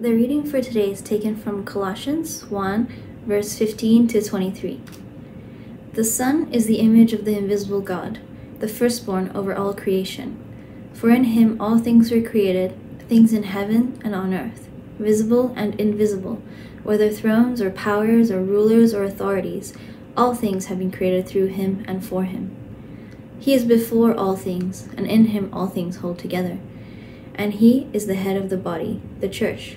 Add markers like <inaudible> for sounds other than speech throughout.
The reading for today is taken from Colossians 1, verse 15 to 23. The Son is the image of the invisible God, the firstborn over all creation. For in him all things were created, things in heaven and on earth, visible and invisible, whether thrones or powers or rulers or authorities, all things have been created through him and for him. He is before all things, and in him all things hold together. And he is the head of the body, the church.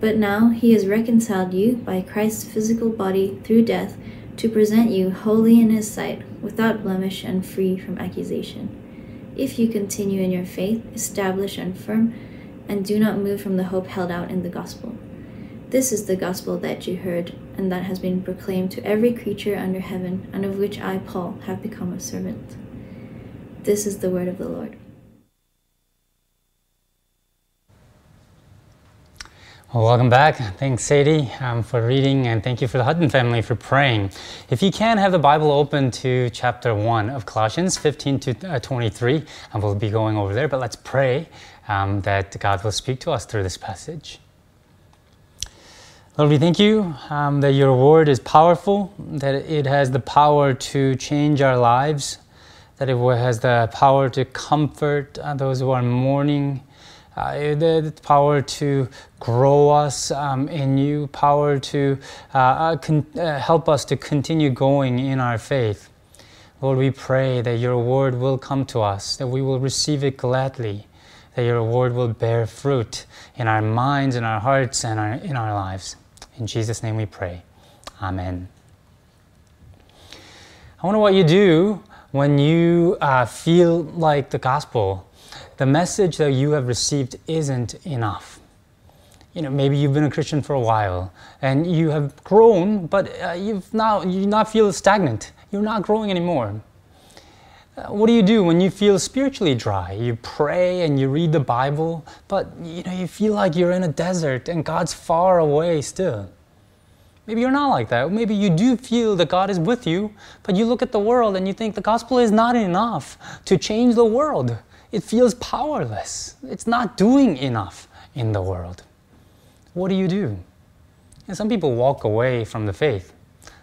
But now he has reconciled you by Christ's physical body through death to present you holy in his sight, without blemish and free from accusation. If you continue in your faith, establish and firm, and do not move from the hope held out in the gospel. This is the gospel that you heard, and that has been proclaimed to every creature under heaven, and of which I, Paul, have become a servant. This is the word of the Lord. Well, welcome back. Thanks, Sadie, um, for reading, and thank you for the Hutton family for praying. If you can, have the Bible open to chapter 1 of Colossians 15 to uh, 23, and we'll be going over there. But let's pray um, that God will speak to us through this passage. Lord, we thank you um, that your word is powerful, that it has the power to change our lives that it has the power to comfort uh, those who are mourning, uh, the power to grow us um, in you, power to uh, uh, uh, help us to continue going in our faith. Lord, we pray that your word will come to us, that we will receive it gladly, that your word will bear fruit in our minds, in our hearts, and our, in our lives. In Jesus' name we pray. Amen. I wonder what you do when you uh, feel like the gospel, the message that you have received isn't enough. You know, maybe you've been a Christian for a while and you have grown, but uh, you've now you not feel stagnant. You're not growing anymore. Uh, what do you do when you feel spiritually dry? You pray and you read the Bible, but you know you feel like you're in a desert and God's far away still. Maybe you're not like that. Maybe you do feel that God is with you, but you look at the world and you think the gospel is not enough to change the world. It feels powerless. It's not doing enough in the world. What do you do? And some people walk away from the faith.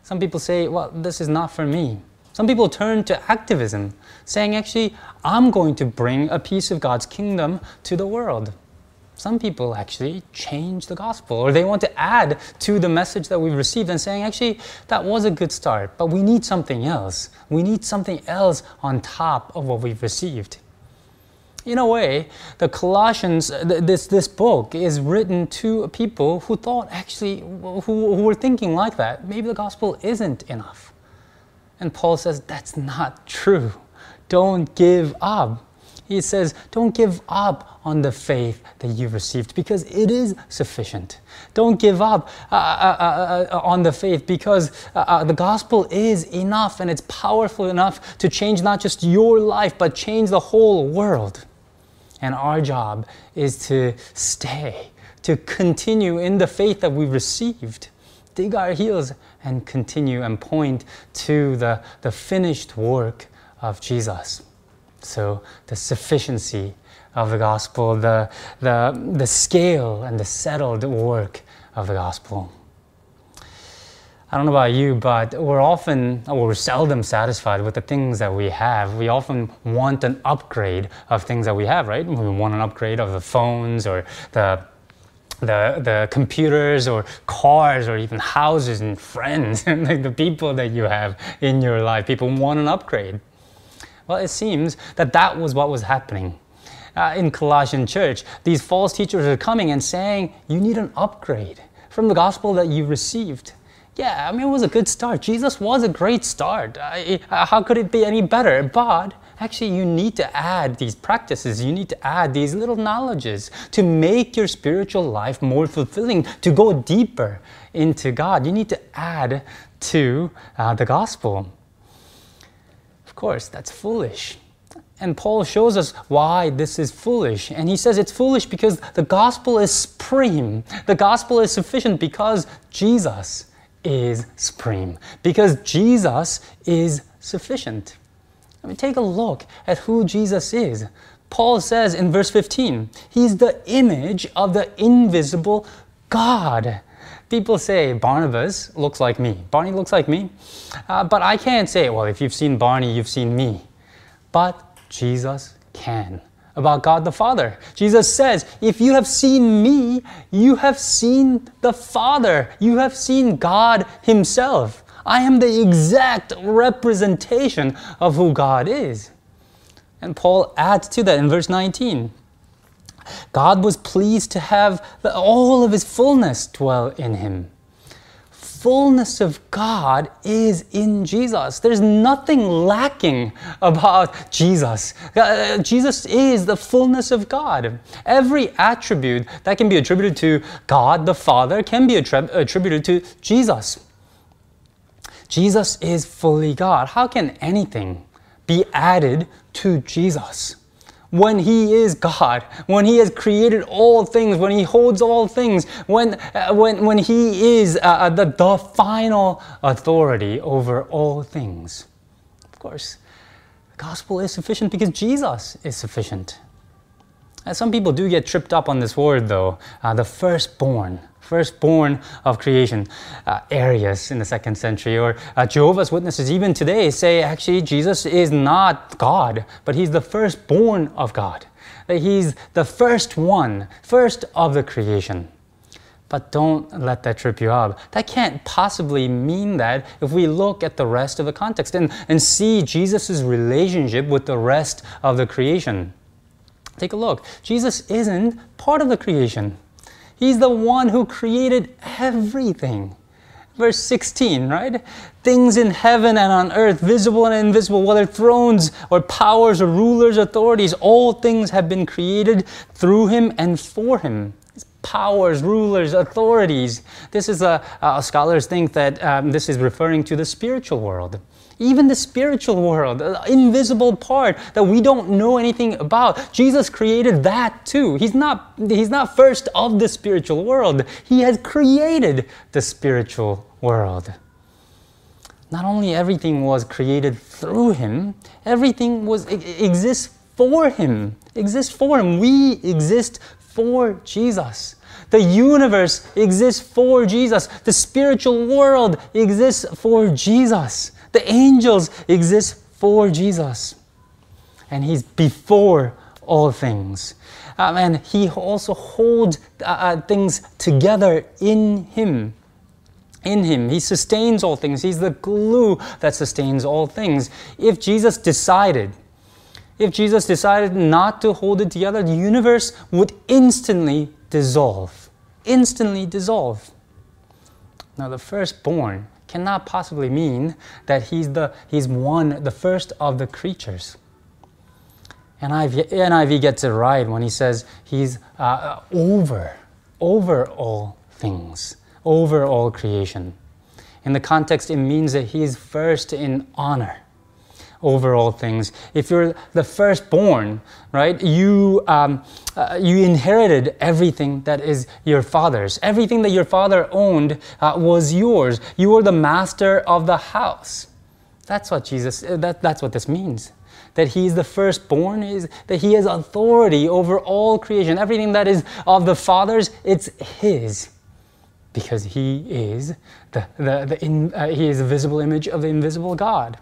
Some people say, well, this is not for me. Some people turn to activism, saying, actually, I'm going to bring a piece of God's kingdom to the world some people actually change the gospel or they want to add to the message that we've received and saying, actually, that was a good start, but we need something else. We need something else on top of what we've received. In a way, the Colossians, this, this book is written to people who thought actually, who, who were thinking like that. Maybe the gospel isn't enough. And Paul says, that's not true. Don't give up he says, don't give up on the faith that you've received because it is sufficient. Don't give up uh, uh, uh, uh on the faith because uh, uh, the gospel is enough and it's powerful enough to change not just your life, but change the whole world. And our job is to stay, to continue in the faith that we've received dig our heels and continue and point to the, the finished work of Jesus. So the sufficiency of the gospel, the, the, the scale and the settled work of the gospel. I don't know about you, but we're often, or we're seldom satisfied with the things that we have. We often want an upgrade of things that we have, right? We want an upgrade of the phones or the the, the computers or cars or even houses and friends <laughs> and like the people that you have in your life. People want an upgrade. Well, it seems that that was what was happening. Uh, in Colossian church, these false teachers are coming and saying, You need an upgrade from the gospel that you received. Yeah, I mean, it was a good start. Jesus was a great start. Uh, how could it be any better? But actually you need to add these practices, you need to add these little knowledges to make your spiritual life more fulfilling, to go deeper into God. You need to add to uh, the gospel. Of course, that's foolish. And Paul shows us why this is foolish. And he says it's foolish because the gospel is supreme. The gospel is sufficient because Jesus is supreme, because Jesus is sufficient. I mean, take a look at who Jesus is. Paul says in verse 15, He's the image of the invisible God. People say Barnabas looks like me. Barney looks like me. Uh, but I can't say, well, if you've seen Barney, you've seen me. But Jesus can. About God the Father. Jesus says, If you have seen me, you have seen the Father. You have seen God Himself. I am the exact representation of who God is. And Paul adds to that in verse 19. God was pleased to have all of his fullness dwell in him fullness of God is in Jesus. There's nothing lacking about Jesus. Uh, Jesus is the fullness of God. Every attribute that can be attributed to God the Father can be attributed to Jesus. Jesus is fully God. How can anything be added to Jesus? When He is God, when He has created all things, when He holds all things, when, uh, when, when He is uh, uh, the, the final authority over all things. Of course, the gospel is sufficient because Jesus is sufficient. And some people do get tripped up on this word, though uh, the firstborn firstborn of creation. Uh, Arius in the second century, or uh, Jehovah's Witnesses, even today, say actually Jesus is not God, but he's the firstborn of God. That he's the first one, first of the creation. But don't let that trip you up. That can't possibly mean that if we look at the rest of the context and, and see Jesus' relationship with the rest of the creation. Take a look. Jesus isn't part of the creation. He's the one who created everything. Verse 16, right? Things in heaven and on earth, visible and invisible, whether thrones or powers or rulers, authorities, all things have been created through him and for him powers, rulers, authorities. This is a, scholars think that um, this is referring to the spiritual world. Even the spiritual world, the invisible part that we don't know anything about. Jesus created that too. He's not, he's not first of the spiritual world. He has created the spiritual world. Not only everything was created through him, everything was exists for him. Exists for him. We exist for Jesus. The universe exists for Jesus. The spiritual world exists for Jesus. The angels exist for Jesus. And He's before all things. Um, and He also holds uh, uh, things together in Him. In Him. He sustains all things. He's the glue that sustains all things. If Jesus decided, if Jesus decided not to hold it together, the universe would instantly dissolve. Instantly dissolve. Now, the firstborn cannot possibly mean that he's, the, he's one, the first of the creatures. NIV, NIV gets it right when he says he's uh, over, over all things, over all creation. In the context, it means that he is first in honor over all things. If you're the firstborn, right, you, um, uh, you inherited everything that is your father's. Everything that your father owned uh, was yours. You were the master of the house. That's what Jesus, uh, that, that's what this means. That he is the firstborn, is that he has authority over all creation. Everything that is of the Father's, it's his because he is the, the, the in, uh, he is the visible image of the invisible God.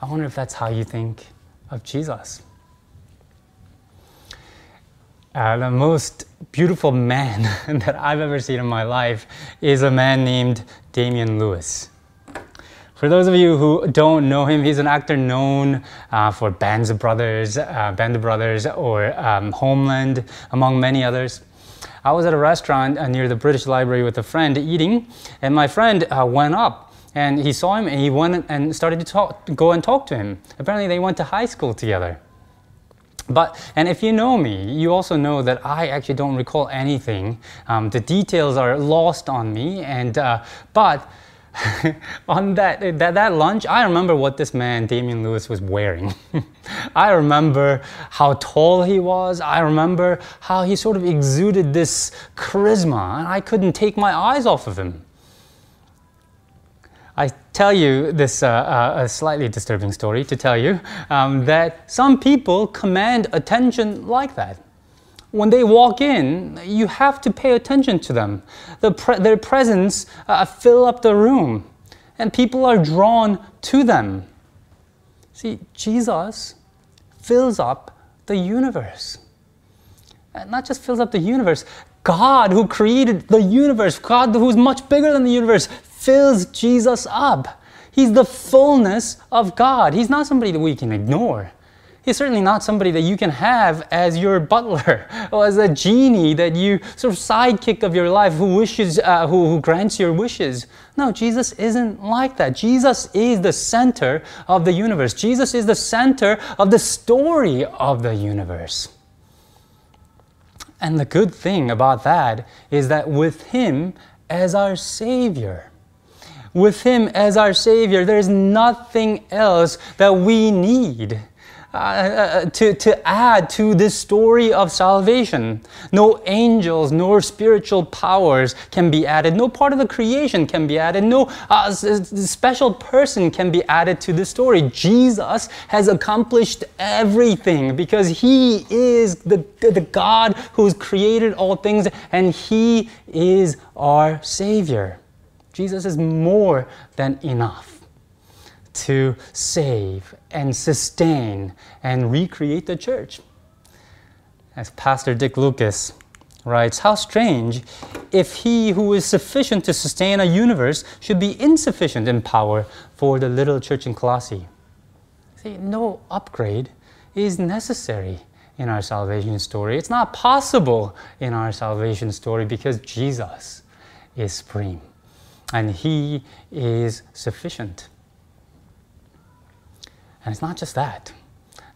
I wonder if that's how you think of Jesus. Uh, the most beautiful man <laughs> that I've ever seen in my life is a man named Damian Lewis. For those of you who don't know him, he's an actor known uh, for Bands of Brothers, uh, Band of Brothers, or um, Homeland, among many others. I was at a restaurant uh, near the British Library with a friend eating, and my friend uh, went up and he saw him and he went and started to talk, go and talk to him. Apparently, they went to high school together. But, and if you know me, you also know that I actually don't recall anything. Um, the details are lost on me, and, uh, but <laughs> on that, that, that lunch, I remember what this man, Damian Lewis, was wearing. <laughs> I remember how tall he was. I remember how he sort of exuded this charisma, and I couldn't take my eyes off of him. I tell you this uh, uh, a slightly disturbing story to tell you um, that some people command attention like that. When they walk in, you have to pay attention to them. The pre- their presence uh, fill up the room, and people are drawn to them. See, Jesus fills up the universe. And not just fills up the universe, God who created the universe, God who's much bigger than the universe, fills Jesus up. He's the fullness of God. He's not somebody that we can ignore. He's certainly not somebody that you can have as your butler <laughs> or as a genie that you sort of sidekick of your life who wishes, uh, who, who grants your wishes. No, Jesus isn't like that. Jesus is the center of the universe. Jesus is the center of the story of the universe. And the good thing about that is that with Him as our Savior, with Him as our Savior, there's nothing else that we need. Uh, uh, to, to add to this story of salvation. No angels, nor spiritual powers can be added. No part of the creation can be added. No uh, special person can be added to the story. Jesus has accomplished everything because He is the, the God who's created all things and He is our Savior. Jesus is more than enough to save and sustain and recreate the church. As Pastor Dick Lucas writes, How strange if he who is sufficient to sustain a universe should be insufficient in power for the little church in Colossae. See, no upgrade is necessary in our salvation story. It's not possible in our salvation story because Jesus is supreme and He is sufficient. And it's not just that.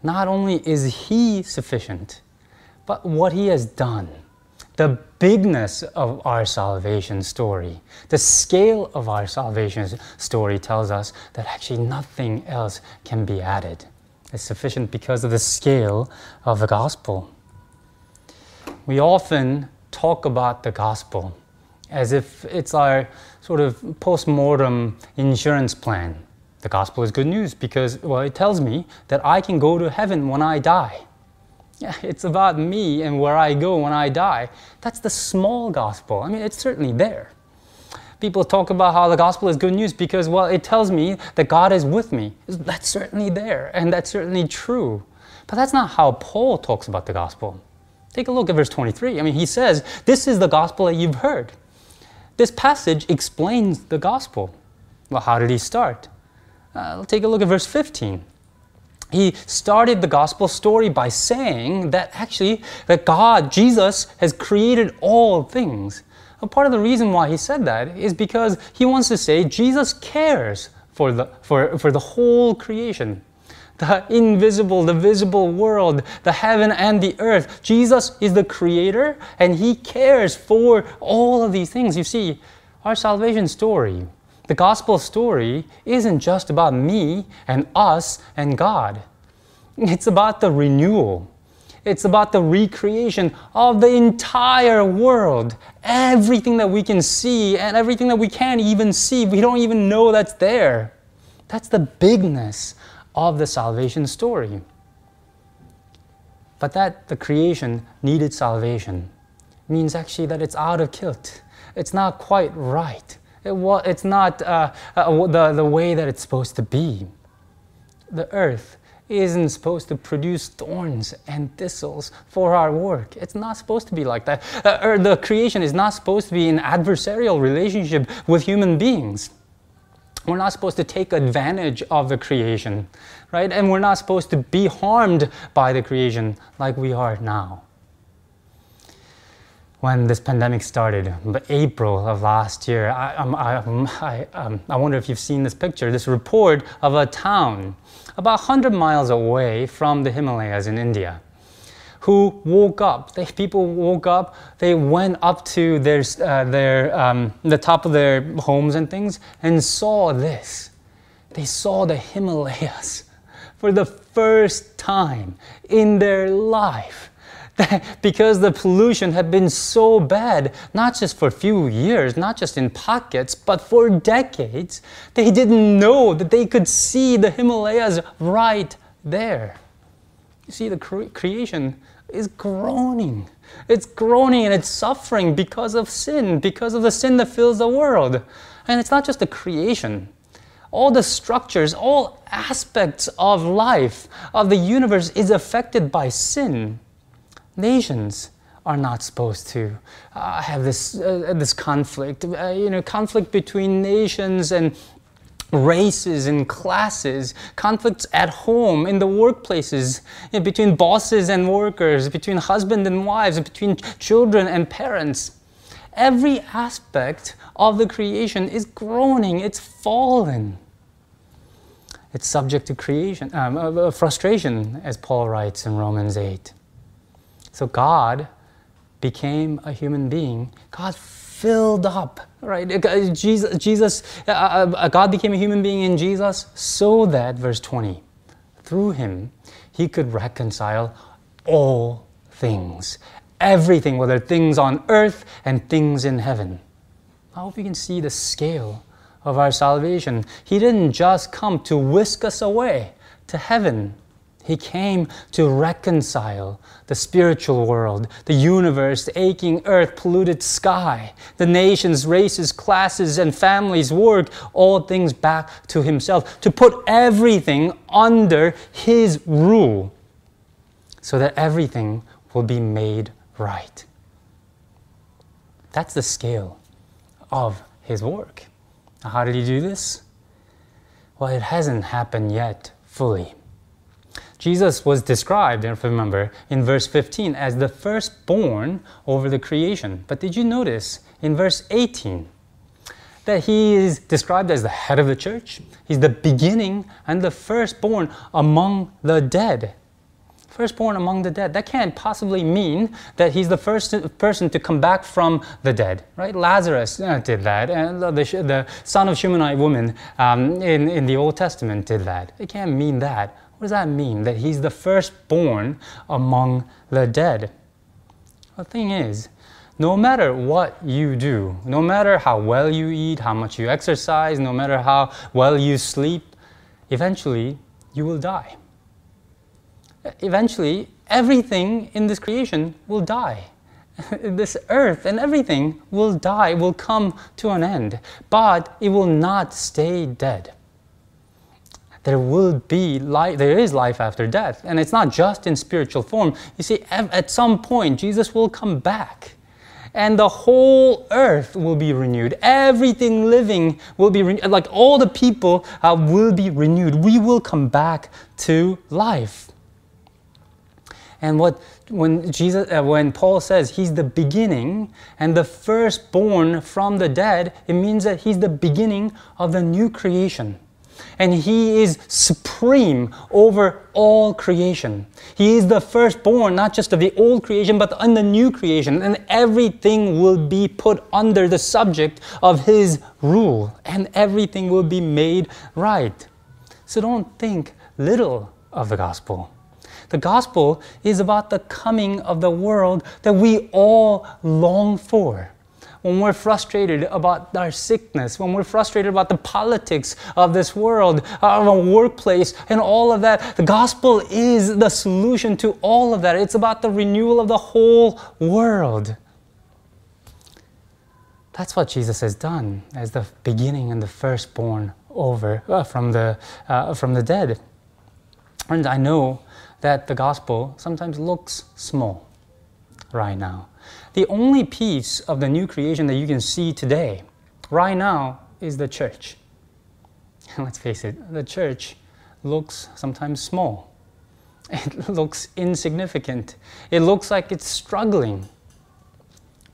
Not only is He sufficient, but what He has done, the bigness of our salvation story, the scale of our salvation story tells us that actually nothing else can be added. It's sufficient because of the scale of the gospel. We often talk about the gospel as if it's our sort of post-mortem insurance plan. The gospel is good news because, well, it tells me that I can go to heaven when I die. Yeah, it's about me and where I go when I die. That's the small gospel. I mean, it's certainly there. People talk about how the gospel is good news because, well, it tells me that God is with me. That's certainly there, and that's certainly true. But that's not how Paul talks about the gospel. Take a look at verse 23. I mean, he says, This is the gospel that you've heard. This passage explains the gospel. Well, how did he start? Uh, take a look at verse 15. He started the gospel story by saying that actually that God, Jesus, has created all things. Part of the reason why he said that is because he wants to say Jesus cares for the, for, for the whole creation the invisible, the visible world, the heaven and the earth. Jesus is the creator and he cares for all of these things. You see, our salvation story, the gospel story, isn't just about me and us and God. It's about the renewal. It's about the recreation of the entire world. Everything that we can see and everything that we can't even see, we don't even know that's there. That's the bigness of the salvation story. But that the creation needed salvation means actually that it's out of kilt. It's not quite right. It it's not uh, uh, the, the way that it's supposed to be. The earth isn't supposed to produce thorns and thistles for our work. It's not supposed to be like that. Uh, or the creation is not supposed to be in adversarial relationship with human beings. We're not supposed to take advantage of the creation, right? And we're not supposed to be harmed by the creation like we are now. when this pandemic started, April of last year. I, um, I, um, I, um, I wonder if you've seen this picture, this report of a town about 100 miles away from the Himalayas in India who woke up. People woke up. They went up to their, uh, their um, the top of their homes and things and saw this. They saw the Himalayas <laughs> for the first time in their life. <laughs> because the pollution had been so bad, not just for a few years, not just in pockets, but for decades, they didn't know that they could see the Himalayas right there. You see, the cre- creation is groaning. It's groaning and it's suffering because of sin, because of the sin that fills the world. And it's not just the creation. All the structures, all aspects of life, of the universe is affected by sin. Nations are not supposed to uh, have this, uh, this conflict. Uh, you know, conflict between nations and races and classes, conflicts at home, in the workplaces, you know, between bosses and workers, between husband and wives, between children and parents. Every aspect of the creation is groaning, it's fallen. It's subject to creation, um, uh, uh frustration, as Paul writes in Romans 8. So God became a human being. God filled up, right? Jesus, Jesus uh, uh, God became a human being in Jesus so that, verse 20, through him, he could reconcile all things, everything, whether things on earth and things in heaven. I hope you can see the scale of our salvation. He didn't just come to whisk us away to heaven. He came to reconcile the spiritual world, the universe, the aching earth, polluted sky, the nations, races, classes, and families, work, all things back to Himself, to put everything under His rule so that everything will be made right. That's the scale of His work. How did He do this? Well, it hasn't happened yet fully. Jesus was described, if you remember, in verse 15 as the firstborn over the creation. But did you notice in verse 18 that he is described as the head of the church? He's the beginning and the firstborn among the dead. Firstborn among the dead. That can't possibly mean that he's the first person to come back from the dead, right? Lazarus uh, did that, and the, the son of Shunammite woman um, in, in the Old Testament did that. It can't mean that. What does that mean? That he's the firstborn among the dead. The thing is, no matter what you do, no matter how well you eat, how much you exercise, no matter how well you sleep, eventually you will die. Eventually, everything in this creation will die. <laughs> this earth and everything will die, will come to an end, but it will not stay dead there will be life, there is life after death. And it's not just in spiritual form. You see, at some point, Jesus will come back and the whole earth will be renewed. Everything living will be renewed. Like all the people uh, will be renewed. We will come back to life. And what when Jesus, uh, when Paul says he's the beginning and the firstborn from the dead, it means that he's the beginning of the new creation and He is supreme over all creation. He is the firstborn, not just of the old creation, but in the new creation, and everything will be put under the subject of His rule, and everything will be made right. So don't think little of the gospel. The gospel is about the coming of the world that we all long for when we're frustrated about our sickness, when we're frustrated about the politics of this world, of our workplace, and all of that, the gospel is the solution to all of that. It's about the renewal of the whole world. That's what Jesus has done as the beginning and the firstborn over uh, from the uh, from the dead. And I know that the gospel sometimes looks small right now. The only piece of the new creation that you can see today, right now, is the church. <laughs> let's face it, the church looks sometimes small. <laughs> It looks insignificant. It looks like it's struggling.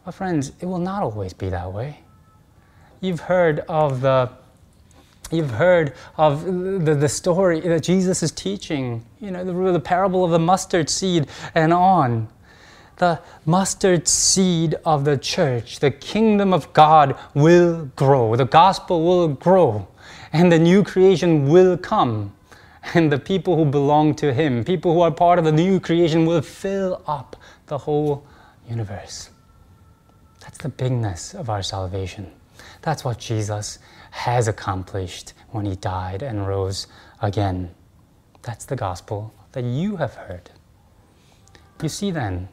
But, friends, it will not always be that way. You've heard of the You've heard of the, the story that Jesus is teaching, you know, the, the parable of the mustard seed and on. The mustard seed of the church, the kingdom of God will grow, the gospel will grow, and the new creation will come. And the people who belong to Him, people who are part of the new creation, will fill up the whole universe. That's the bigness of our salvation. That's what Jesus has accomplished when he died and rose again. That's the gospel that you have heard. You see then,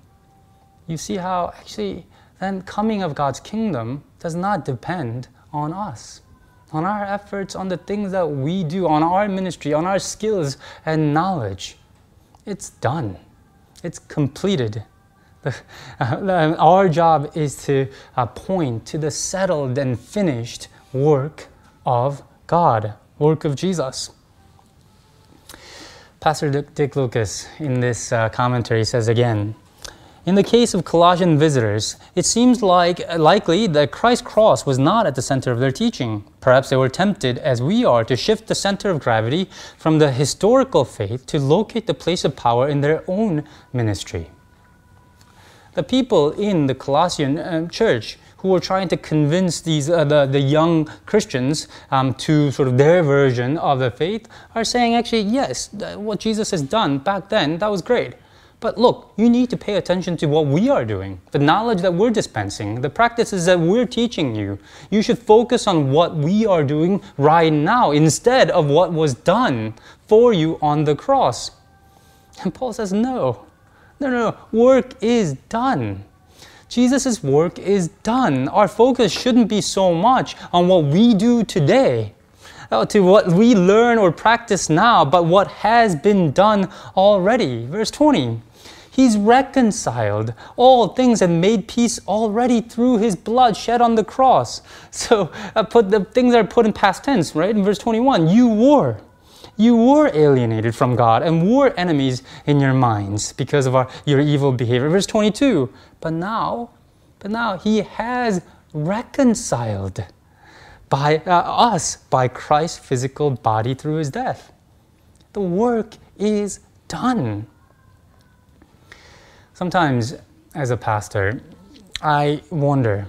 you see how actually then coming of God's kingdom does not depend on us, on our efforts, on the things that we do, on our ministry, on our skills and knowledge. It's done. It's completed. <laughs> Our job is to uh, point to the settled and finished work of God, work of Jesus. Pastor Dick, Dick Lucas in this uh, commentary says again, in the case of Colossian visitors, it seems like likely that Christ's cross was not at the center of their teaching. Perhaps they were tempted, as we are, to shift the center of gravity from the historical faith to locate the place of power in their own ministry. The people in the Colossian uh, church who were trying to convince these uh, the, the young Christians um, to sort of their version of the faith are saying actually yes what Jesus has done back then that was great but look you need to pay attention to what we are doing the knowledge that we're dispensing the practices that we're teaching you you should focus on what we are doing right now instead of what was done for you on the cross and Paul says no no no, work is done Jesus' work is done. Our focus shouldn't be so much on what we do today, uh, to what we learn or practice now, but what has been done already. Verse 20. He's reconciled all things and made peace already through his blood shed on the cross. <laughs> So uh, put the things are put in past tense, right? In verse 21, you were. You were alienated from God and were enemies in your minds because of our, your evil behavior. Verse 22, but now, but now he has reconciled by uh, us by Christ's physical body through his death. The work is done. Sometimes, as a pastor, I wonder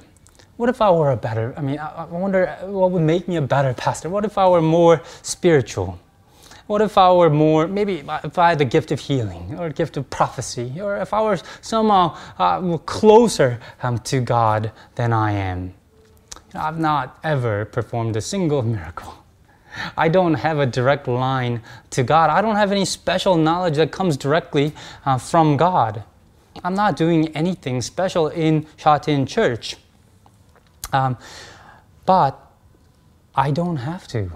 what if I were a better, I mean, I wonder what would make me a better pastor? What if I were more spiritual? What if I were more, maybe if I had the gift of healing or gift of prophecy, or if I were somehow uh, closer um, to God than I am? You know, I've not ever performed a single <laughs> miracle. I don't have a direct line to God. I don't have any special knowledge that comes directly uh, from God. I'm not doing anything special in Shatin Church. Um, but I don't have to.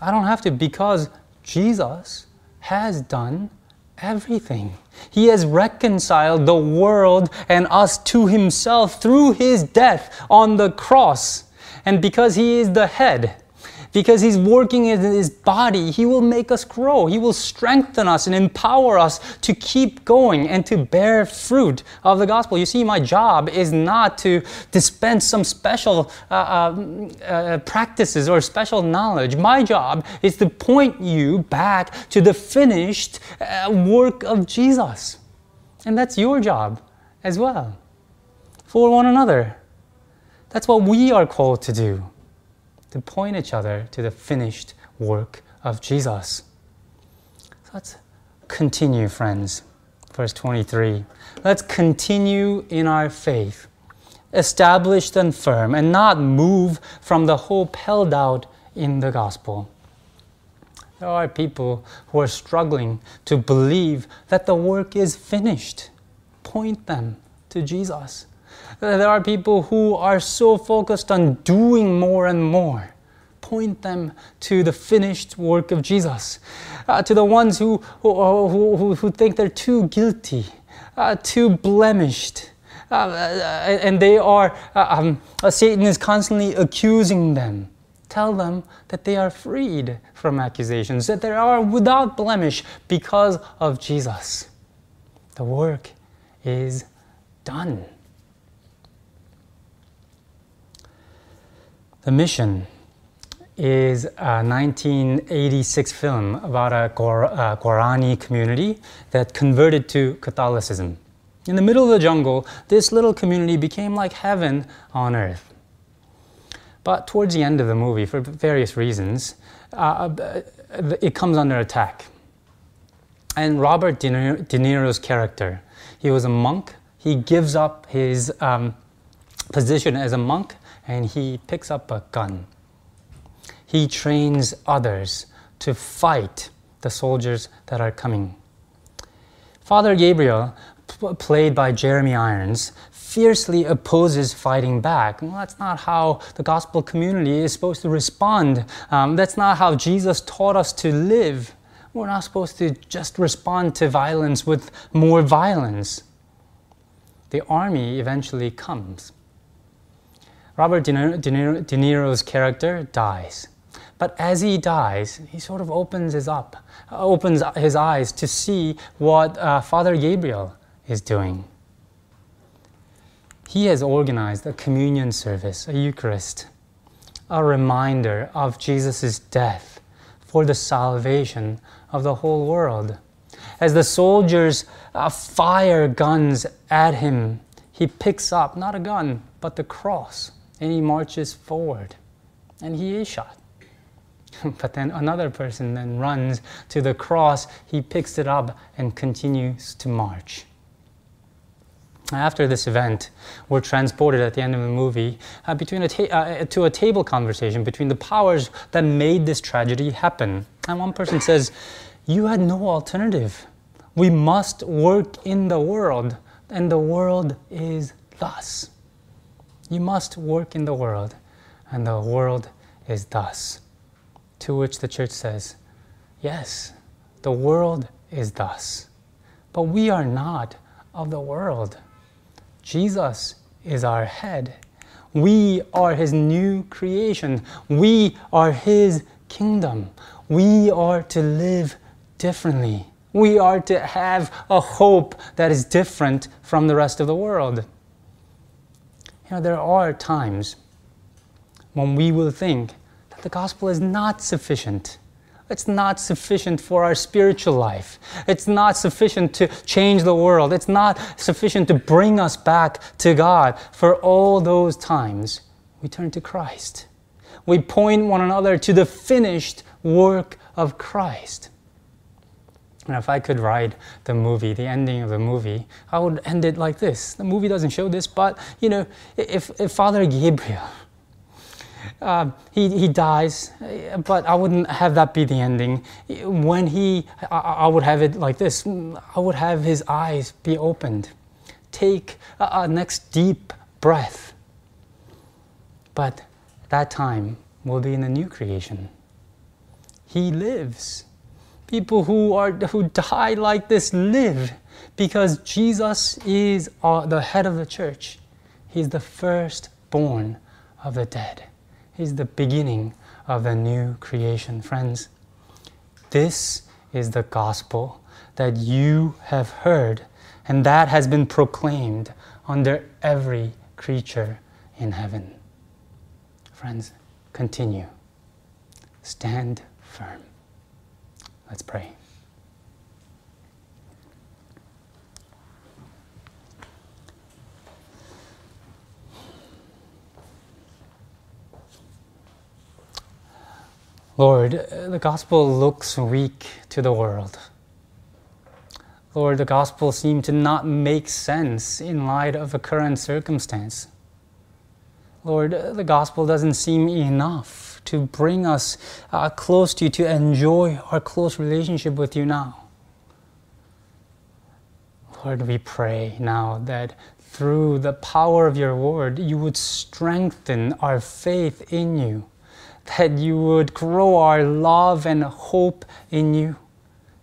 I don't have to because Jesus has done everything. He has reconciled the world and us to himself through his death on the cross. And because he is the head, because He's working in His body, He will make us grow. He will strengthen us and empower us to keep going and to bear fruit of the gospel. You see, my job is not to dispense some special uh, uh, uh, practices or special knowledge. My job is to point you back to the finished uh, work of Jesus. And that's your job as well for one another. That's what we are called to do to point each other to the finished work of Jesus. So let's continue, friends. Verse 23. Let's continue in our faith, established and firm, and not move from the hope held out in the gospel. There are people who are struggling to believe that the work is finished. Point them to Jesus. There are people who are so focused on doing more and more. Point them to the finished work of Jesus. Uh, to the ones who, who, who, who, think they're too guilty, uh, too blemished. Uh, uh and they are, uh, um, uh, Satan is constantly accusing them. Tell them that they are freed from accusations, that they are without blemish because of Jesus. The work is done. The Mission is a 1986 film about a Guarani community that converted to Catholicism. In the middle of the jungle, this little community became like heaven on earth. But towards the end of the movie, for various reasons, uh, it comes under attack. And Robert De, Niro's character, he was a monk. He gives up his um, position as a monk and he picks up a gun. He trains others to fight the soldiers that are coming. Father Gabriel, played by Jeremy Irons, fiercely opposes fighting back. Well, that's not how the gospel community is supposed to respond. Um, that's not how Jesus taught us to live. We're not supposed to just respond to violence with more violence. The army eventually comes. Robert De, Niro, De, Niro, De Niro's character dies. But as he dies, he sort of opens his up, opens his eyes to see what uh, Father Gabriel is doing. He has organized a communion service, a Eucharist, a reminder of Jesus' death for the salvation of the whole world. As the soldiers uh, fire guns at him, he picks up not a gun, but the cross and he marches forward and he is shot. <laughs> but then another person then runs to the cross, he picks it up and continues to march. After this event, we're transported at the end of the movie uh, between a uh, to a table conversation between the powers that made this tragedy happen. And one person says, You had no alternative. We must work in the world, and the world is thus. You must work in the world, and the world is thus. To which the church says, Yes, the world is thus. But we are not of the world. Jesus is our head. We are his new creation. We are his kingdom. We are to live differently. We are to have a hope that is different from the rest of the world. You know, there are times when we will think that the gospel is not sufficient. It's not sufficient for our spiritual life. It's not sufficient to change the world. It's not sufficient to bring us back to God. For all those times, we turn to Christ. We point one another to the finished work of Christ. And if I could write the movie, the ending of the movie, I would end it like this. The movie doesn't show this, but you know, if, if Father Gabriel, uh, he, he dies, but I wouldn't have that be the ending. When he, I, I would have it like this. I would have his eyes be opened. Take a, a next deep breath. But that time will be in the new creation. He lives people who are who die like this live because Jesus is uh, the head of the church. He's the firstborn of the dead. He's the beginning of the new creation, friends. This is the gospel that you have heard and that has been proclaimed under every creature in heaven. Friends, continue. Stand firm. Let's pray. Lord, uh, the gospel looks weak to the world. Lord, the gospel seems to not make sense in light of a current circumstance. Lord, uh, the gospel doesn't seem enough to bring us uh, close to you, to enjoy our close relationship with you now. Lord, we pray now that through the power of your word, you would strengthen our faith in you, that you would grow our love and hope in you,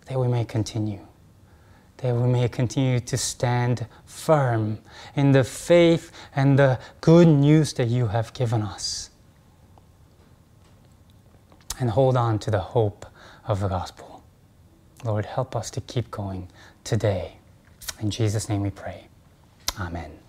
that we may continue, that we may continue to stand firm in the faith and the good news that you have given us and hold on to the hope of the gospel. Lord, help us to keep going today. In Jesus' name we pray. Amen.